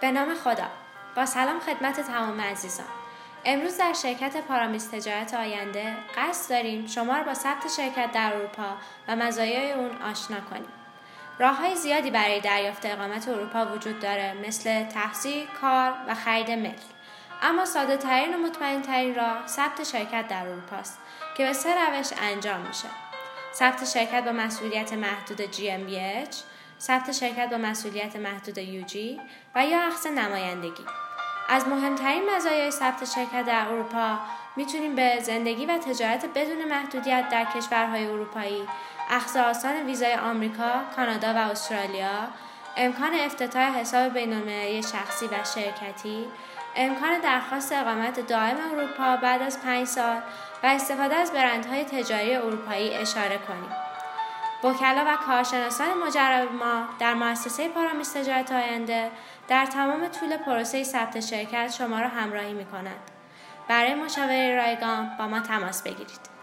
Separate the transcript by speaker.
Speaker 1: به نام خدا. با سلام خدمت تمام عزیزان. امروز در شرکت پارامیس تجارت آینده قصد داریم شما را با ثبت شرکت در اروپا و مزایای اون آشنا کنیم. راه های زیادی برای دریافت اقامت اروپا وجود داره مثل تحصیل، کار و خرید ملک اما ساده ترین و مطمئن ترین راه ثبت شرکت در اروپا است که به سه روش انجام میشه. ثبت شرکت با مسئولیت محدود GmbH ثبت شرکت با مسئولیت محدود یوجی و یا اخذ نمایندگی از مهمترین مزایای ثبت شرکت در اروپا می‌تونیم به زندگی و تجارت بدون محدودیت در کشورهای اروپایی اخذ آسان ویزای آمریکا، کانادا و استرالیا، امکان افتتاح حساب بینالمللی شخصی و شرکتی، امکان درخواست اقامت دائم اروپا بعد از پنج سال و استفاده از برندهای تجاری اروپایی اشاره کنیم. وکلا و کارشناسان مجرب ما در مؤسسه پارامیس تجارت آینده در تمام طول پروسه ثبت شرکت شما را همراهی می کنند. برای مشاوره رایگان با ما تماس بگیرید.